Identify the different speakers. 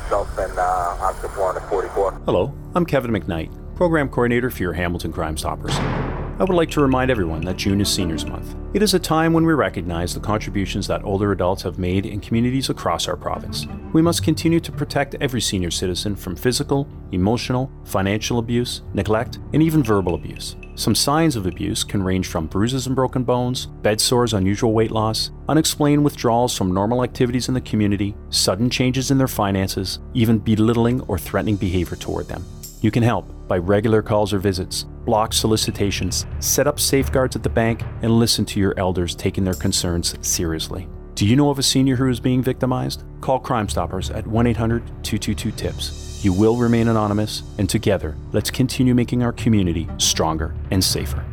Speaker 1: myself and uh, Officer Florida 44.
Speaker 2: Hello, I'm Kevin McKnight, Program Coordinator for your Hamilton Crime Stoppers. I would like to remind everyone that June is Seniors Month. It is a time when we recognize the contributions that older adults have made in communities across our province. We must continue to protect every senior citizen from physical, emotional, financial abuse, neglect, and even verbal abuse. Some signs of abuse can range from bruises and broken bones, bed sores, unusual weight loss, unexplained withdrawals from normal activities in the community, sudden changes in their finances, even belittling or threatening behavior toward them. You can help by regular calls or visits, block solicitations, set up safeguards at the bank, and listen to your elders taking their concerns seriously. Do you know of a senior who is being victimized? Call Crime Stoppers at 1 800 222 TIPS. You will remain anonymous, and together, let's continue making our community stronger and safer.